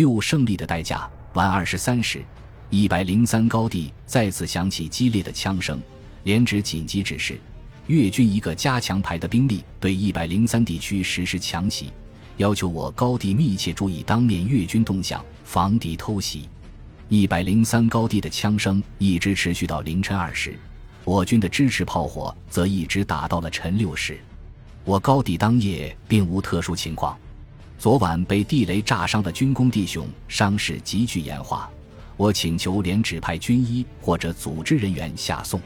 六胜利的代价。晚二十三时，一百零三高地再次响起激烈的枪声，连指紧急指示，越军一个加强排的兵力对一百零三地区实施强袭，要求我高地密切注意当面越军动向，防敌偷袭。一百零三高地的枪声一直持续到凌晨二时，我军的支持炮火则一直打到了晨六时。我高地当夜并无特殊情况。昨晚被地雷炸伤的军工弟兄伤势急剧严化，我请求连指派军医或者组织人员下送。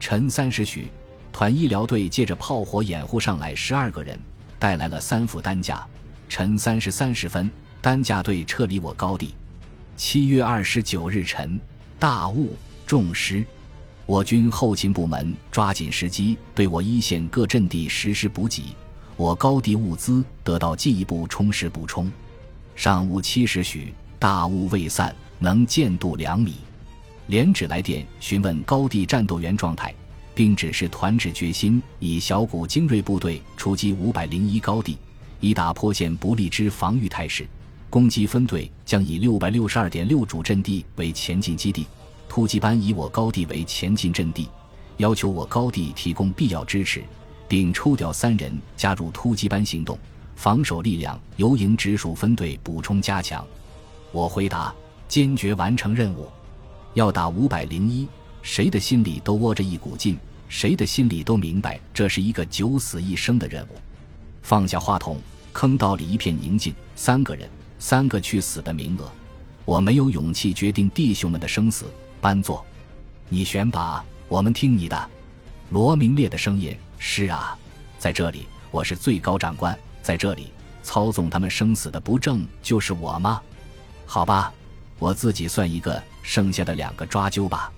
晨三时许，团医疗队借着炮火掩护上来十二个人，带来了三副担架。晨三时三十分，担架队撤离我高地。七月二十九日晨，大雾重湿，我军后勤部门抓紧时机对我一线各阵地实施补给。我高地物资得到进一步充实补充。上午七时许，大雾未散，能见度两米。连指来电询问高地战斗员状态，并指示团指决心以小股精锐部队出击五百零一高地，以打破现不利之防御态势。攻击分队将以六百六十二点六主阵地为前进基地，突击班以我高地为前进阵地，要求我高地提供必要支持。并抽调三人加入突击班行动，防守力量由营直属分队补充加强。我回答：坚决完成任务。要打五百零一，谁的心里都窝着一股劲，谁的心里都明白这是一个九死一生的任务。放下话筒，坑道里一片宁静。三个人，三个去死的名额。我没有勇气决定弟兄们的生死。班座，你选吧，我们听你的。罗明烈的声音。是啊，在这里我是最高长官，在这里操纵他们生死的不正就是我吗？好吧，我自己算一个，剩下的两个抓阄吧。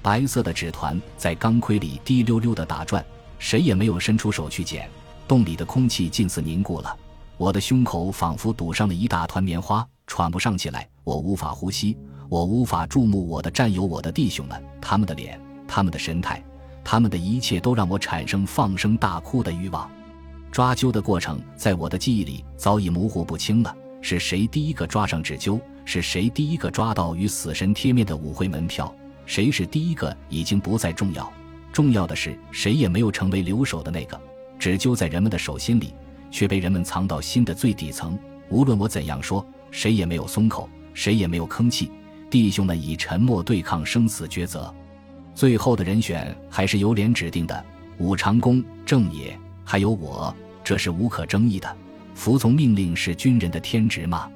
白色的纸团在钢盔里滴溜溜的打转，谁也没有伸出手去捡。洞里的空气近似凝固了，我的胸口仿佛堵上了一大团棉花，喘不上气来。我无法呼吸，我无法注目我的战友，我的弟兄们，他们的脸，他们的神态。他们的一切都让我产生放声大哭的欲望。抓阄的过程在我的记忆里早已模糊不清了。是谁第一个抓上纸阄？是谁第一个抓到与死神贴面的舞会门票？谁是第一个已经不再重要？重要的是，谁也没有成为留守的那个。纸阄在人们的手心里，却被人们藏到心的最底层。无论我怎样说，谁也没有松口，谁也没有吭气。弟兄们以沉默对抗生死抉择。最后的人选还是由连指定的，武长公、郑野，还有我，这是无可争议的。服从命令是军人的天职吗？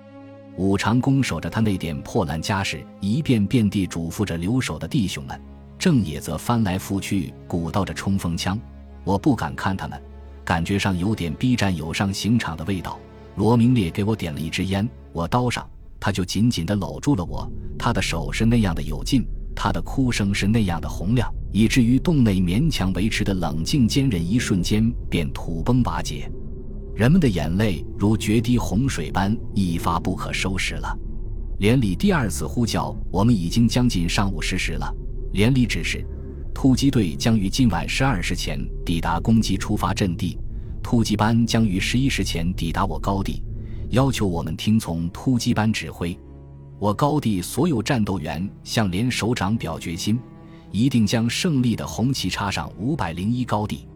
武长公守着他那点破烂家事，一遍遍地嘱咐着留守的弟兄们；郑野则翻来覆去鼓捣着冲锋枪。我不敢看他们，感觉上有点逼战友上刑场的味道。罗明烈给我点了一支烟，我刀上，他就紧紧地搂住了我，他的手是那样的有劲。他的哭声是那样的洪亮，以至于洞内勉强维持的冷静坚韧，一瞬间便土崩瓦解。人们的眼泪如决堤洪水般一发不可收拾了。连里第二次呼叫，我们已经将近上午十时了。连里指示，突击队将于今晚十二时前抵达攻击出发阵地，突击班将于十一时前抵达我高地，要求我们听从突击班指挥。我高地所有战斗员向连首长表决心，一定将胜利的红旗插上五百零一高地。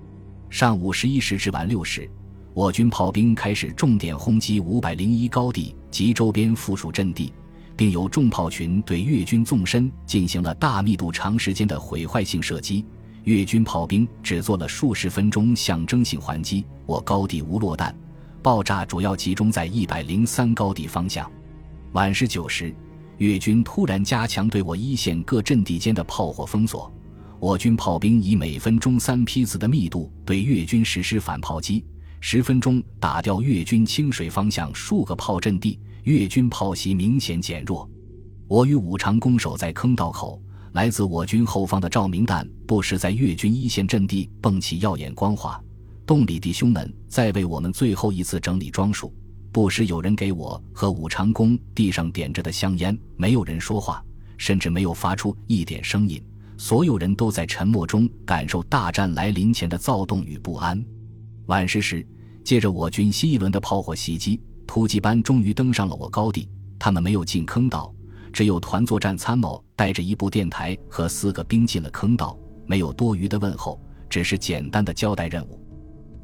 上午十一时至晚六时，我军炮兵开始重点轰击五百零一高地及周边附属阵地，并由重炮群对越军纵深进行了大密度、长时间的毁坏性射击。越军炮兵只做了数十分钟象征性还击，我高地无落弹，爆炸主要集中在一百零三高地方向。晚十九时，越军突然加强对我一线各阵地间的炮火封锁。我军炮兵以每分钟三批次的密度对越军实施反炮击，十分钟打掉越军清水方向数个炮阵地，越军炮袭明显减弱。我与五常攻守在坑道口，来自我军后方的照明弹不时在越军一线阵地迸起耀眼光华。洞里弟兄们在为我们最后一次整理装束。不时有人给我和武长公地上点着的香烟，没有人说话，甚至没有发出一点声音。所有人都在沉默中感受大战来临前的躁动与不安。晚时时，借着我军新一轮的炮火袭击，突击班终于登上了我高地。他们没有进坑道，只有团作战参谋带着一部电台和四个兵进了坑道，没有多余的问候，只是简单的交代任务。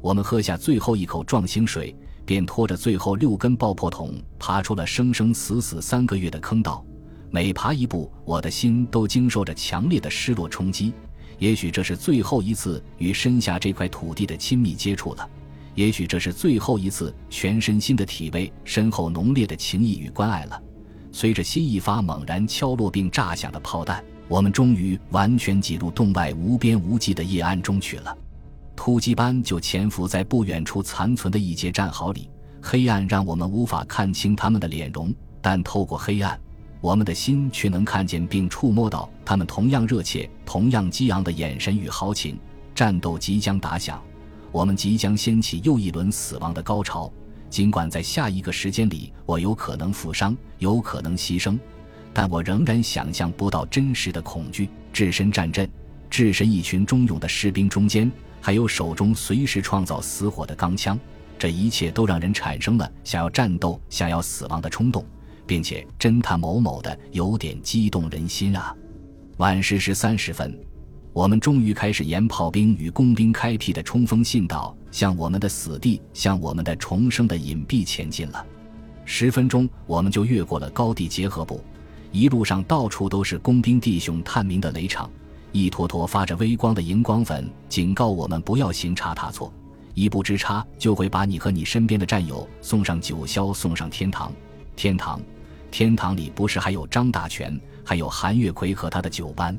我们喝下最后一口壮星水，便拖着最后六根爆破筒爬出了生生死死三个月的坑道。每爬一步，我的心都经受着强烈的失落冲击。也许这是最后一次与身下这块土地的亲密接触了，也许这是最后一次全身心的体味身后浓烈的情谊与关爱了。随着新一发猛然敲落并炸响的炮弹，我们终于完全挤入洞外无边无际的夜暗中去了。突击班就潜伏在不远处残存的一节战壕里，黑暗让我们无法看清他们的脸容，但透过黑暗。我们的心却能看见并触摸到他们同样热切、同样激昂的眼神与豪情。战斗即将打响，我们即将掀起又一轮死亡的高潮。尽管在下一个时间里，我有可能负伤，有可能牺牲，但我仍然想象不到真实的恐惧。置身战阵，置身一群忠勇的士兵中间，还有手中随时创造死火的钢枪，这一切都让人产生了想要战斗、想要死亡的冲动。并且侦探某某的有点激动人心啊！晚十时三十分，我们终于开始沿炮兵与工兵开辟的冲锋信道，向我们的死地，向我们的重生的隐蔽前进了。十分钟，我们就越过了高地结合部，一路上到处都是工兵弟兄探明的雷场，一坨坨发着微光的荧光粉警告我们不要行差踏错，一步之差就会把你和你身边的战友送上九霄，送上天堂，天堂。天堂里不是还有张大全，还有韩月奎和他的九班，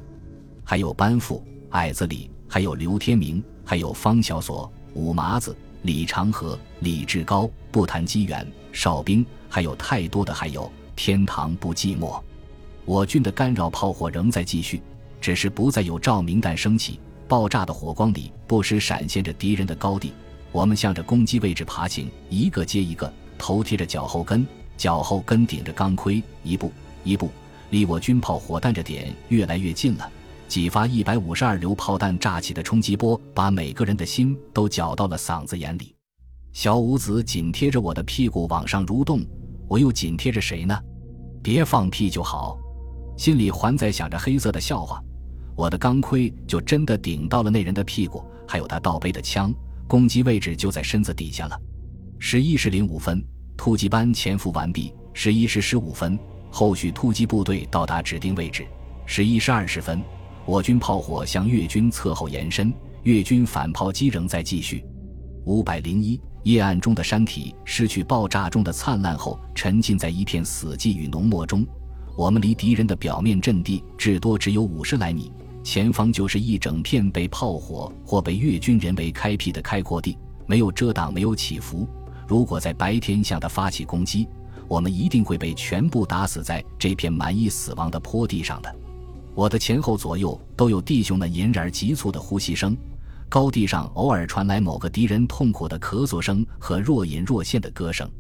还有班副、矮子李，还有刘天明，还有方小锁、五麻子、李长河、李志高，不谈机缘、哨兵，还有太多的，还有天堂不寂寞。我军的干扰炮火仍在继续，只是不再有照明弹升起，爆炸的火光里不时闪现着敌人的高地。我们向着攻击位置爬行，一个接一个，头贴着脚后跟。脚后跟顶着钢盔，一步一步，离我军炮火弹着点越来越近了。几发一百五十二流炮弹炸起的冲击波，把每个人的心都搅到了嗓子眼里。小五子紧贴着我的屁股往上蠕动，我又紧贴着谁呢？别放屁就好。心里还在想着黑色的笑话，我的钢盔就真的顶到了那人的屁股，还有他倒背的枪，攻击位置就在身子底下了。十一时零五分。突击班潜伏完毕，十一时十五分，后续突击部队到达指定位置。十一时二十分，我军炮火向越军侧后延伸，越军反炮击仍在继续。五百零一，夜暗中的山体失去爆炸中的灿烂后，沉浸在一片死寂与浓墨中。我们离敌人的表面阵地至多只有五十来米，前方就是一整片被炮火或被越军人为开辟的开阔地，没有遮挡，没有起伏。如果在白天向他发起攻击，我们一定会被全部打死在这片满溢死亡的坡地上的。我的前后左右都有弟兄们隐然急促的呼吸声，高地上偶尔传来某个敌人痛苦的咳嗽声和若隐若现的歌声，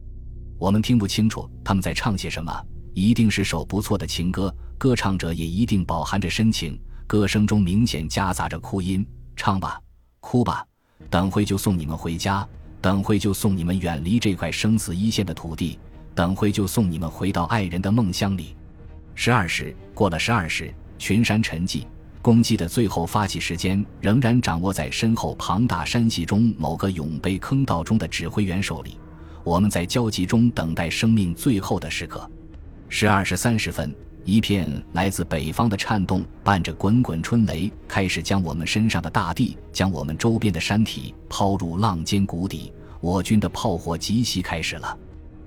我们听不清楚他们在唱些什么，一定是首不错的情歌，歌唱者也一定饱含着深情，歌声中明显夹杂着哭音。唱吧，哭吧，等会就送你们回家。等会就送你们远离这块生死一线的土地，等会就送你们回到爱人的梦乡里。十二时过了，十二时，群山沉寂，攻击的最后发起时间仍然掌握在身后庞大山系中某个永被坑道中的指挥员手里。我们在焦急中等待生命最后的时刻。十二时三十分，一片来自北方的颤动，伴着滚滚春雷，开始将我们身上的大地，将我们周边的山体抛入浪尖谷底。我军的炮火急袭开始了，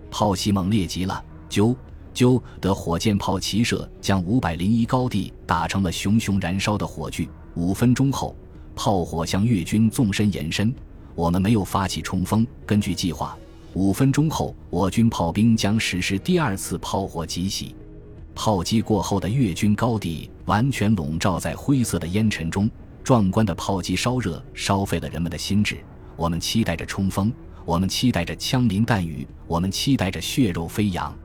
炮袭猛烈极了，啾啾的火箭炮齐射，将五百零一高地打成了熊熊燃烧的火炬。五分钟后，炮火向越军纵深延伸，我们没有发起冲锋。根据计划，五分钟后，我军炮兵将实施第二次炮火集袭。炮击过后的越军高地完全笼罩在灰色的烟尘中，壮观的炮击烧热，烧废了人们的心智。我们期待着冲锋，我们期待着枪林弹雨，我们期待着血肉飞扬。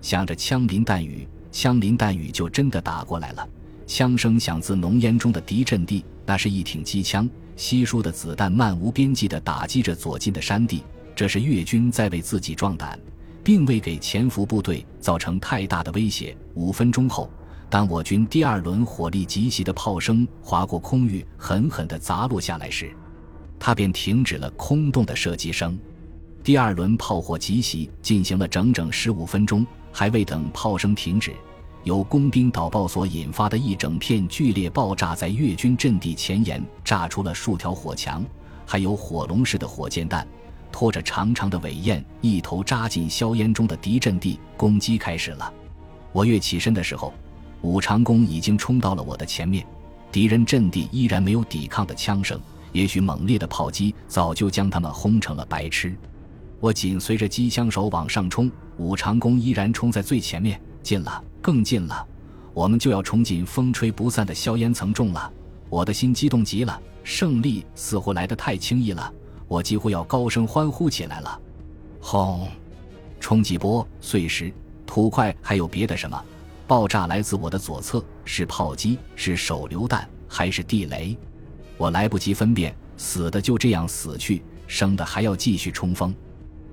想着枪林弹雨，枪林弹雨就真的打过来了。枪声响自浓烟中的敌阵地，那是一挺机枪，稀疏的子弹漫无边际地打击着左近的山地。这是越军在为自己壮胆。并未给潜伏部队造成太大的威胁。五分钟后，当我军第二轮火力集袭的炮声划过空域，狠狠地砸落下来时，他便停止了空洞的射击声。第二轮炮火集袭进行了整整十五分钟，还未等炮声停止，由工兵导爆所引发的一整片剧烈爆炸在越军阵地前沿炸出了数条火墙，还有火龙式的火箭弹，拖着长长的尾焰，一头扎进硝烟中的敌阵地。攻击开始了。我跃起身的时候，武长弓已经冲到了我的前面，敌人阵地依然没有抵抗的枪声，也许猛烈的炮击早就将他们轰成了白痴。我紧随着机枪手往上冲，武长弓依然冲在最前面，近了，更近了，我们就要冲进风吹不散的硝烟层中了。我的心激动极了，胜利似乎来得太轻易了，我几乎要高声欢呼起来了。轰！冲击波、碎石、土块，还有别的什么？爆炸来自我的左侧，是炮击，是手榴弹，还是地雷？我来不及分辨，死的就这样死去，生的还要继续冲锋。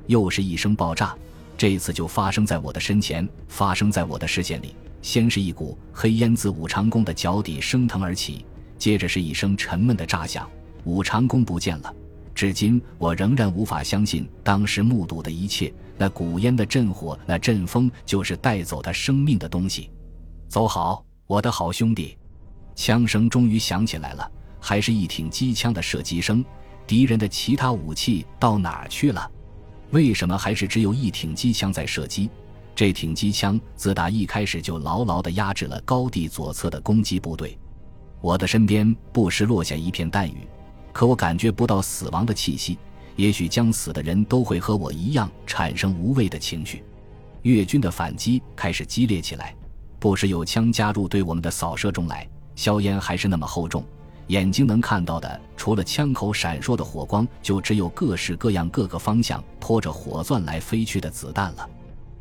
又是一声爆炸，这次就发生在我的身前，发生在我的视线里。先是一股黑烟自武长弓的脚底升腾而起，接着是一声沉闷的炸响，武长弓不见了。至今我仍然无法相信当时目睹的一切。那古烟的震火，那阵风，就是带走他生命的东西。走好，我的好兄弟！枪声终于响起来了，还是一挺机枪的射击声。敌人的其他武器到哪儿去了？为什么还是只有一挺机枪在射击？这挺机枪自打一开始就牢牢地压制了高地左侧的攻击部队。我的身边不时落下一片弹雨，可我感觉不到死亡的气息。也许将死的人都会和我一样产生无畏的情绪。越军的反击开始激烈起来，不时有枪加入对我们的扫射中来。硝烟还是那么厚重。眼睛能看到的，除了枪口闪烁的火光，就只有各式各样、各个方向拖着火钻来飞去的子弹了。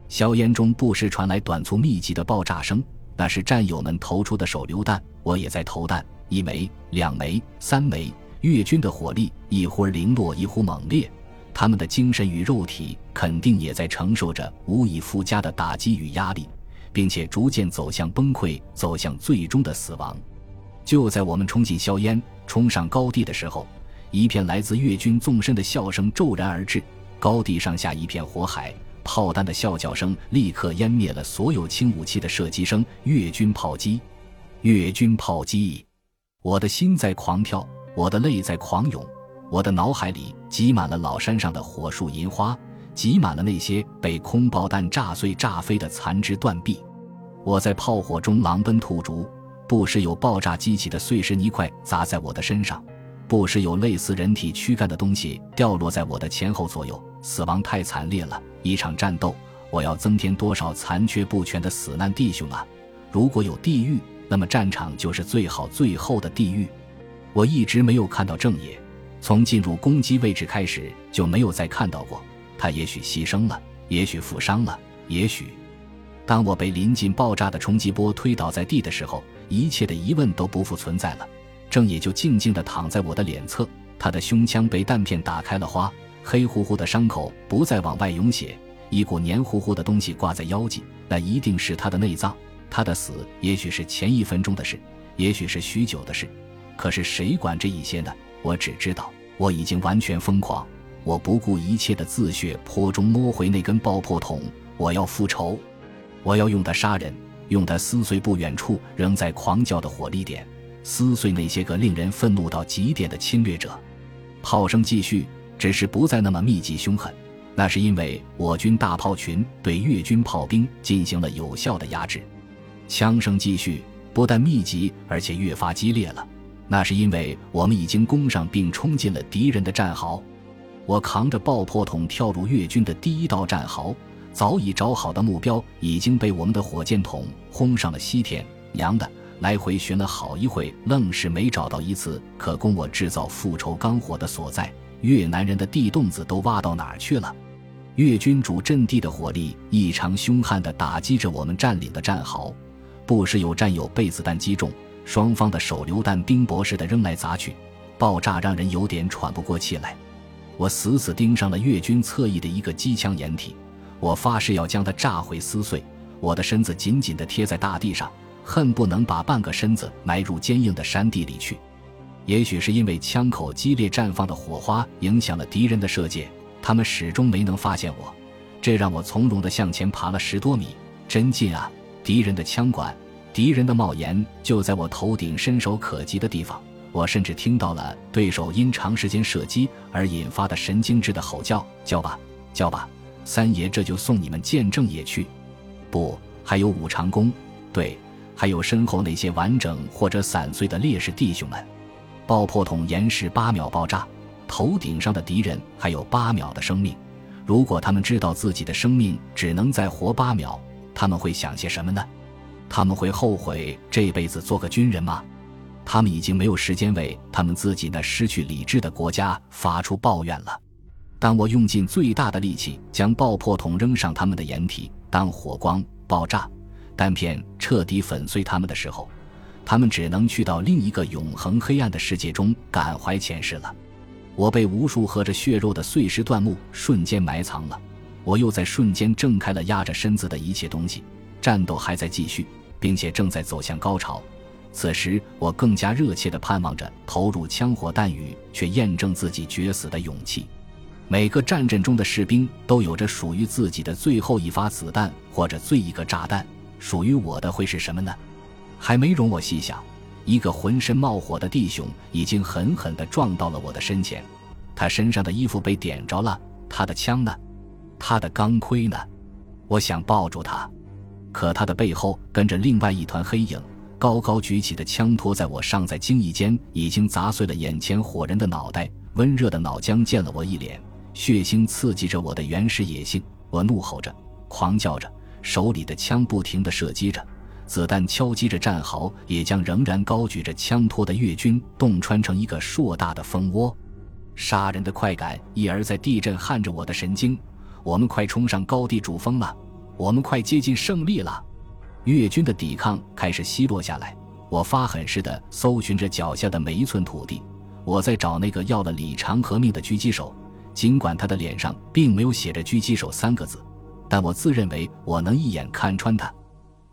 硝烟中不时传来短促密集的爆炸声，那是战友们投出的手榴弹。我也在投弹，一枚、两枚、三枚。越军的火力一忽零落，一忽猛烈，他们的精神与肉体肯定也在承受着无以复加的打击与压力，并且逐渐走向崩溃，走向最终的死亡。就在我们冲进硝烟、冲上高地的时候，一片来自越军纵深的笑声骤然而至，高地上下一片火海，炮弹的啸叫声立刻湮灭了所有轻武器的射击声。越军炮击，越军炮击，我的心在狂跳，我的泪在狂涌，我的脑海里挤满了老山上的火树银花，挤满了那些被空爆弹炸碎、炸飞的残肢断臂。我在炮火中狼奔兔逐。不时有爆炸激起的碎石泥块砸在我的身上，不时有类似人体躯干的东西掉落在我的前后左右。死亡太惨烈了，一场战斗，我要增添多少残缺不全的死难弟兄啊！如果有地狱，那么战场就是最好最后的地狱。我一直没有看到正野，从进入攻击位置开始就没有再看到过他。也许牺牲了，也许负伤了，也许……当我被临近爆炸的冲击波推倒在地的时候。一切的疑问都不复存在了，正野就静静地躺在我的脸侧，他的胸腔被弹片打开了花，黑乎乎的伤口不再往外涌血，一股黏糊糊的东西挂在腰际，那一定是他的内脏。他的死也许是前一分钟的事，也许是许久的事，可是谁管这一些呢？我只知道我已经完全疯狂，我不顾一切的自血坡中摸回那根爆破筒，我要复仇，我要用它杀人。用它撕碎不远处仍在狂叫的火力点，撕碎那些个令人愤怒到极点的侵略者。炮声继续，只是不再那么密集凶狠。那是因为我军大炮群对越军炮兵进行了有效的压制。枪声继续，不但密集，而且越发激烈了。那是因为我们已经攻上并冲进了敌人的战壕。我扛着爆破筒跳入越军的第一道战壕。早已找好的目标已经被我们的火箭筒轰上了西天。娘的，来回寻了好一会，愣是没找到一次可供我制造复仇钢火的所在。越南人的地洞子都挖到哪儿去了？越军主阵地的火力异常凶悍地打击着我们占领的战壕，不时有战友被子弹击中，双方的手榴弹冰雹似的扔来砸去，爆炸让人有点喘不过气来。我死死盯上了越军侧翼的一个机枪掩体。我发誓要将它炸毁撕碎。我的身子紧紧地贴在大地上，恨不能把半个身子埋入坚硬的山地里去。也许是因为枪口激烈绽放的火花影响了敌人的射界，他们始终没能发现我。这让我从容地向前爬了十多米，真近啊！敌人的枪管，敌人的帽檐就在我头顶伸手可及的地方。我甚至听到了对手因长时间射击而引发的神经质的吼叫：“叫吧，叫吧，三爷这就送你们见证野去。”不，还有武长弓，对，还有身后那些完整或者散碎的烈士弟兄们。爆破筒延时八秒爆炸，头顶上的敌人还有八秒的生命。如果他们知道自己的生命只能再活八秒，他们会想些什么呢？他们会后悔这辈子做个军人吗？他们已经没有时间为他们自己那失去理智的国家发出抱怨了。当我用尽最大的力气将爆破筒扔上他们的掩体，当火光爆炸弹片彻底粉碎他们的时候，他们只能去到另一个永恒黑暗的世界中感怀前世了。我被无数合着血肉的碎石断木瞬间埋藏了，我又在瞬间挣开了压着身子的一切东西。战斗还在继续，并且正在走向高潮。此时，我更加热切地盼望着投入枪火弹雨，却验证自己绝死的勇气。每个战阵中的士兵都有着属于自己的最后一发子弹或者最一个炸弹，属于我的会是什么呢？还没容我细想，一个浑身冒火的弟兄已经狠狠地撞到了我的身前，他身上的衣服被点着了，他的枪呢？他的钢盔呢？我想抱住他，可他的背后跟着另外一团黑影。高高举起的枪托在我尚在惊异间，已经砸碎了眼前火人的脑袋。温热的脑浆溅了我一脸，血腥刺激着我的原始野性。我怒吼着，狂叫着，手里的枪不停地射击着，子弹敲击着战壕，也将仍然高举着枪托的越军洞穿成一个硕大的蜂窝。杀人的快感一而再地震撼着我的神经。我们快冲上高地主峰了，我们快接近胜利了。越军的抵抗开始稀落下来，我发狠似的搜寻着脚下的每一寸土地。我在找那个要了李长河命的狙击手，尽管他的脸上并没有写着“狙击手”三个字，但我自认为我能一眼看穿他。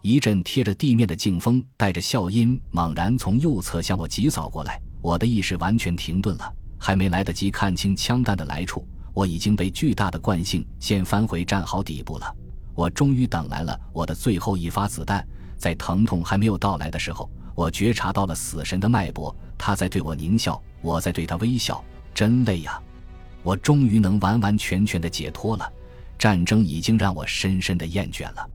一阵贴着地面的劲风带着笑音猛然从右侧向我疾扫过来，我的意识完全停顿了，还没来得及看清枪弹的来处，我已经被巨大的惯性先翻回战壕底部了。我终于等来了我的最后一发子弹，在疼痛还没有到来的时候，我觉察到了死神的脉搏，他在对我狞笑，我在对他微笑，真累呀！我终于能完完全全的解脱了，战争已经让我深深的厌倦了。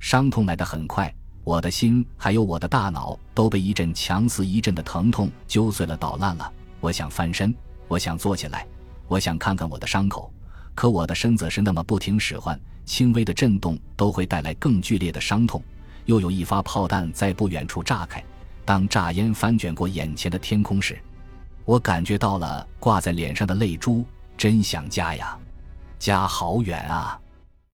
伤痛来得很快，我的心还有我的大脑都被一阵强似一阵的疼痛揪碎了捣烂了。我想翻身，我想坐起来，我想看看我的伤口，可我的身子是那么不听使唤。轻微的震动都会带来更剧烈的伤痛。又有一发炮弹在不远处炸开，当炸烟翻卷过眼前的天空时，我感觉到了挂在脸上的泪珠。真想家呀，家好远啊！